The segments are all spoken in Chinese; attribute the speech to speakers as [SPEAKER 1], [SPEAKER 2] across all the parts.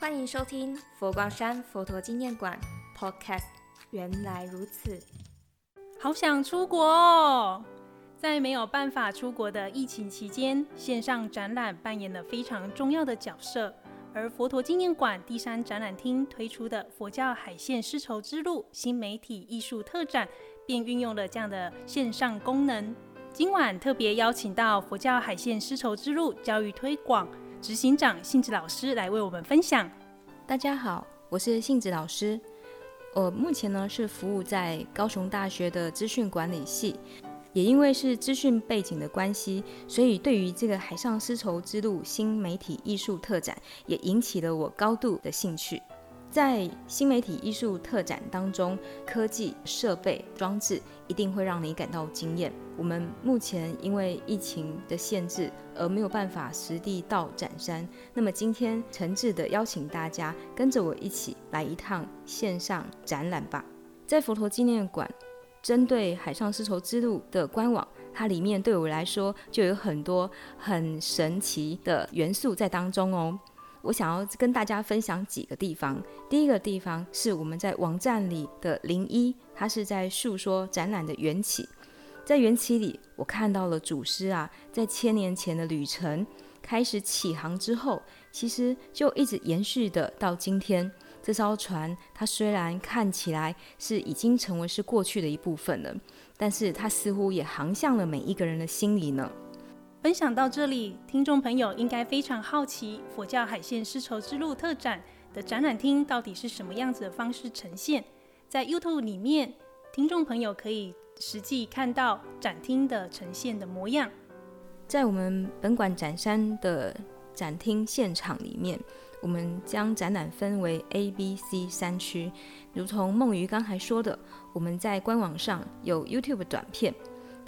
[SPEAKER 1] 欢迎收听佛光山佛陀纪念馆 Podcast。原来如此，
[SPEAKER 2] 好想出国哦！在没有办法出国的疫情期间，线上展览扮演了非常重要的角色。而佛陀纪念馆第三展览厅推出的佛教海线丝绸之路新媒体艺术特展，便运用了这样的线上功能。今晚特别邀请到佛教海线丝绸之路教育推广执行长幸子老师来为我们分享。
[SPEAKER 3] 大家好，我是幸子老师。我目前呢是服务在高雄大学的资讯管理系，也因为是资讯背景的关系，所以对于这个海上丝绸之路新媒体艺术特展也引起了我高度的兴趣。在新媒体艺术特展当中，科技设备装置一定会让你感到惊艳。我们目前因为疫情的限制而没有办法实地到展山，那么今天诚挚地邀请大家跟着我一起来一趟线上展览吧。在佛陀纪念馆，针对海上丝绸之路的官网，它里面对我来说就有很多很神奇的元素在当中哦。我想要跟大家分享几个地方。第一个地方是我们在网站里的零一，它是在诉说展览的缘起。在缘起里，我看到了祖师啊，在千年前的旅程开始起航之后，其实就一直延续的到今天。这艘船它虽然看起来是已经成为是过去的一部分了，但是它似乎也航向了每一个人的心里呢。
[SPEAKER 2] 分享到这里，听众朋友应该非常好奇，佛教海线丝绸之路特展的展览厅到底是什么样子的方式呈现？在 YouTube 里面，听众朋友可以实际看到展厅的呈现的模样。
[SPEAKER 3] 在我们本馆展山的展厅现场里面，我们将展览分为 A、B、C 三区，如同梦鱼刚才说的，我们在官网上有 YouTube 短片。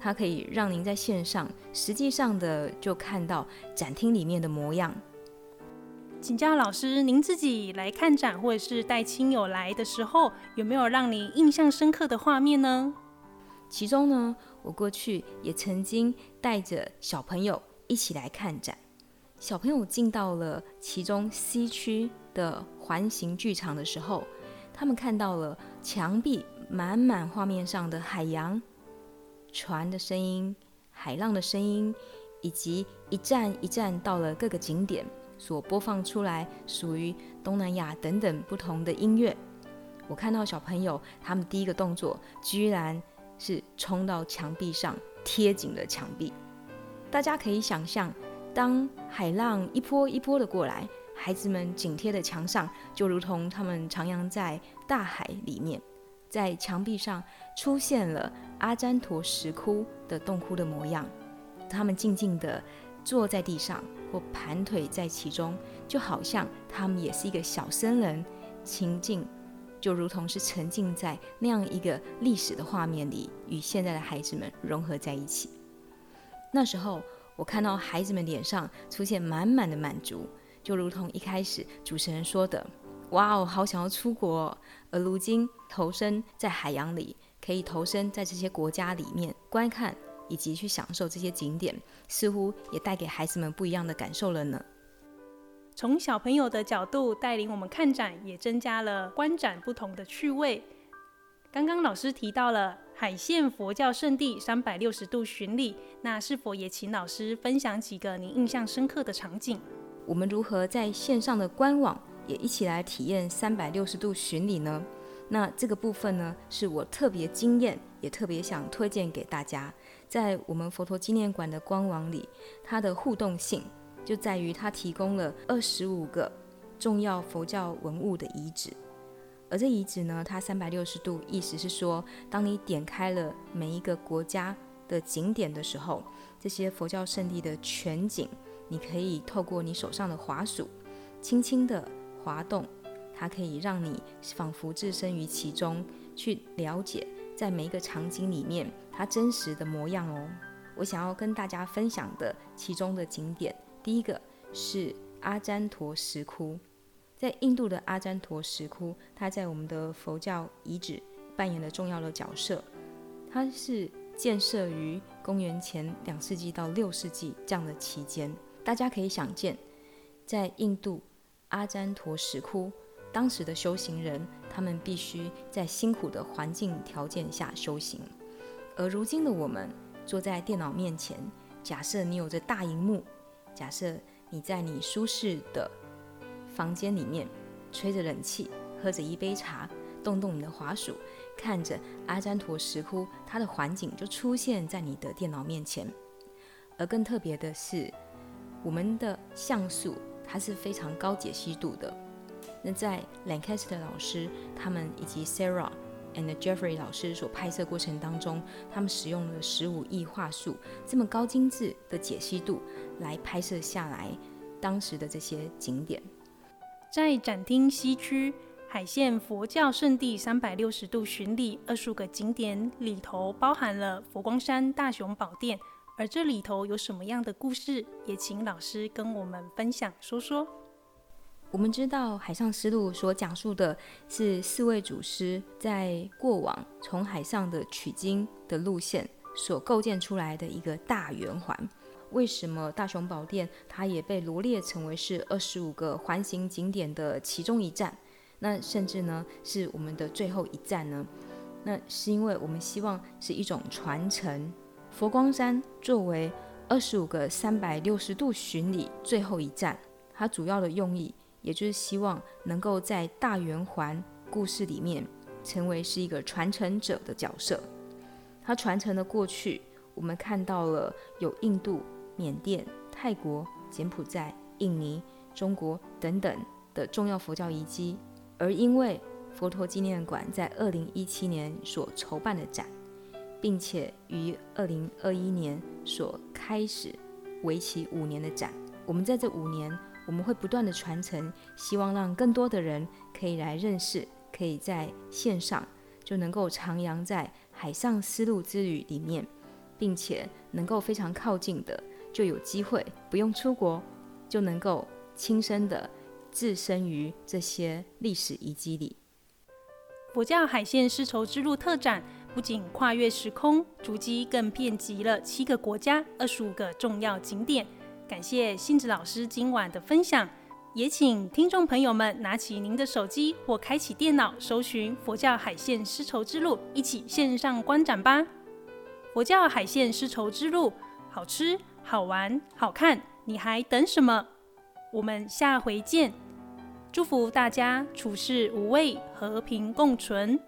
[SPEAKER 3] 它可以让您在线上实际上的就看到展厅里面的模样。
[SPEAKER 2] 请教老师，您自己来看展或者是带亲友来的时候，有没有让您印象深刻的画面呢？
[SPEAKER 3] 其中呢，我过去也曾经带着小朋友一起来看展。小朋友进到了其中 C 区的环形剧场的时候，他们看到了墙壁满满画面上的海洋。船的声音、海浪的声音，以及一站一站到了各个景点所播放出来属于东南亚等等不同的音乐。我看到小朋友他们第一个动作，居然是冲到墙壁上贴紧了墙壁。大家可以想象，当海浪一波一波的过来，孩子们紧贴的墙上，就如同他们徜徉在大海里面。在墙壁上出现了阿詹陀石窟的洞窟的模样，他们静静地坐在地上或盘腿在其中，就好像他们也是一个小僧人，情境就如同是沉浸在那样一个历史的画面里，与现在的孩子们融合在一起。那时候，我看到孩子们脸上出现满满的满足，就如同一开始主持人说的。哇哦，好想要出国！而如今投身在海洋里，可以投身在这些国家里面观看以及去享受这些景点，似乎也带给孩子们不一样的感受了呢。
[SPEAKER 2] 从小朋友的角度带领我们看展，也增加了观展不同的趣味。刚刚老师提到了海线佛教圣地三百六十度巡礼，那是否也请老师分享几个您印象深刻的场景？
[SPEAKER 3] 我们如何在线上的官网，也一起来体验三百六十度巡礼呢？那这个部分呢，是我特别惊艳，也特别想推荐给大家。在我们佛陀纪念馆的官网里，它的互动性就在于它提供了二十五个重要佛教文物的遗址。而这遗址呢，它三百六十度，意思是说，当你点开了每一个国家的景点的时候，这些佛教圣地的全景，你可以透过你手上的滑鼠，轻轻的。滑动，它可以让你仿佛置身于其中，去了解在每一个场景里面它真实的模样哦。我想要跟大家分享的其中的景点，第一个是阿詹陀石窟，在印度的阿詹陀石窟，它在我们的佛教遗址扮演了重要的角色。它是建设于公元前两世纪到六世纪这样的期间，大家可以想见，在印度。阿占陀石窟。当时的修行人，他们必须在辛苦的环境条件下修行。而如今的我们，坐在电脑面前，假设你有着大荧幕，假设你在你舒适的房间里面，吹着冷气，喝着一杯茶，动动你的滑鼠，看着阿占陀石窟，它的环境就出现在你的电脑面前。而更特别的是，我们的像素它是非常高解析度的。那在 Lancaster 老师他们以及 Sarah and Jeffrey 老师所拍摄过程当中，他们使用了十五亿画素这么高精致的解析度来拍摄下来当时的这些景点。
[SPEAKER 2] 在展厅西区海线佛教圣地三百六十度巡礼二十五个景点里头，包含了佛光山大雄宝殿，而这里头有什么样的故事，也请老师跟我们分享说说。
[SPEAKER 3] 我们知道，海上丝路所讲述的是四位祖师在过往从海上的取经的路线所构建出来的一个大圆环。为什么大雄宝殿它也被罗列成为是二十五个环形景点的其中一站？那甚至呢是我们的最后一站呢？那是因为我们希望是一种传承。佛光山作为二十五个三百六十度巡礼最后一站，它主要的用意。也就是希望能够在大圆环故事里面成为是一个传承者的角色。它传承的过去，我们看到了有印度、缅甸、泰国、柬埔寨、印尼、中国等等的重要佛教遗迹。而因为佛陀纪念馆在二零一七年所筹办的展，并且于二零二一年所开始为期五年的展，我们在这五年。我们会不断的传承，希望让更多的人可以来认识，可以在线上就能够徜徉在海上丝路之旅里面，并且能够非常靠近的，就有机会不用出国，就能够亲身的置身于这些历史遗迹里。
[SPEAKER 2] 佛教海线丝绸之路特展不仅跨越时空，足迹更遍及了七个国家、二十五个重要景点。感谢欣子老师今晚的分享，也请听众朋友们拿起您的手机或开启电脑，搜寻佛教海线丝绸之路，一起线上观展吧。佛教海线丝绸之路，好吃、好玩、好看，你还等什么？我们下回见。祝福大家处事无畏，和平共存。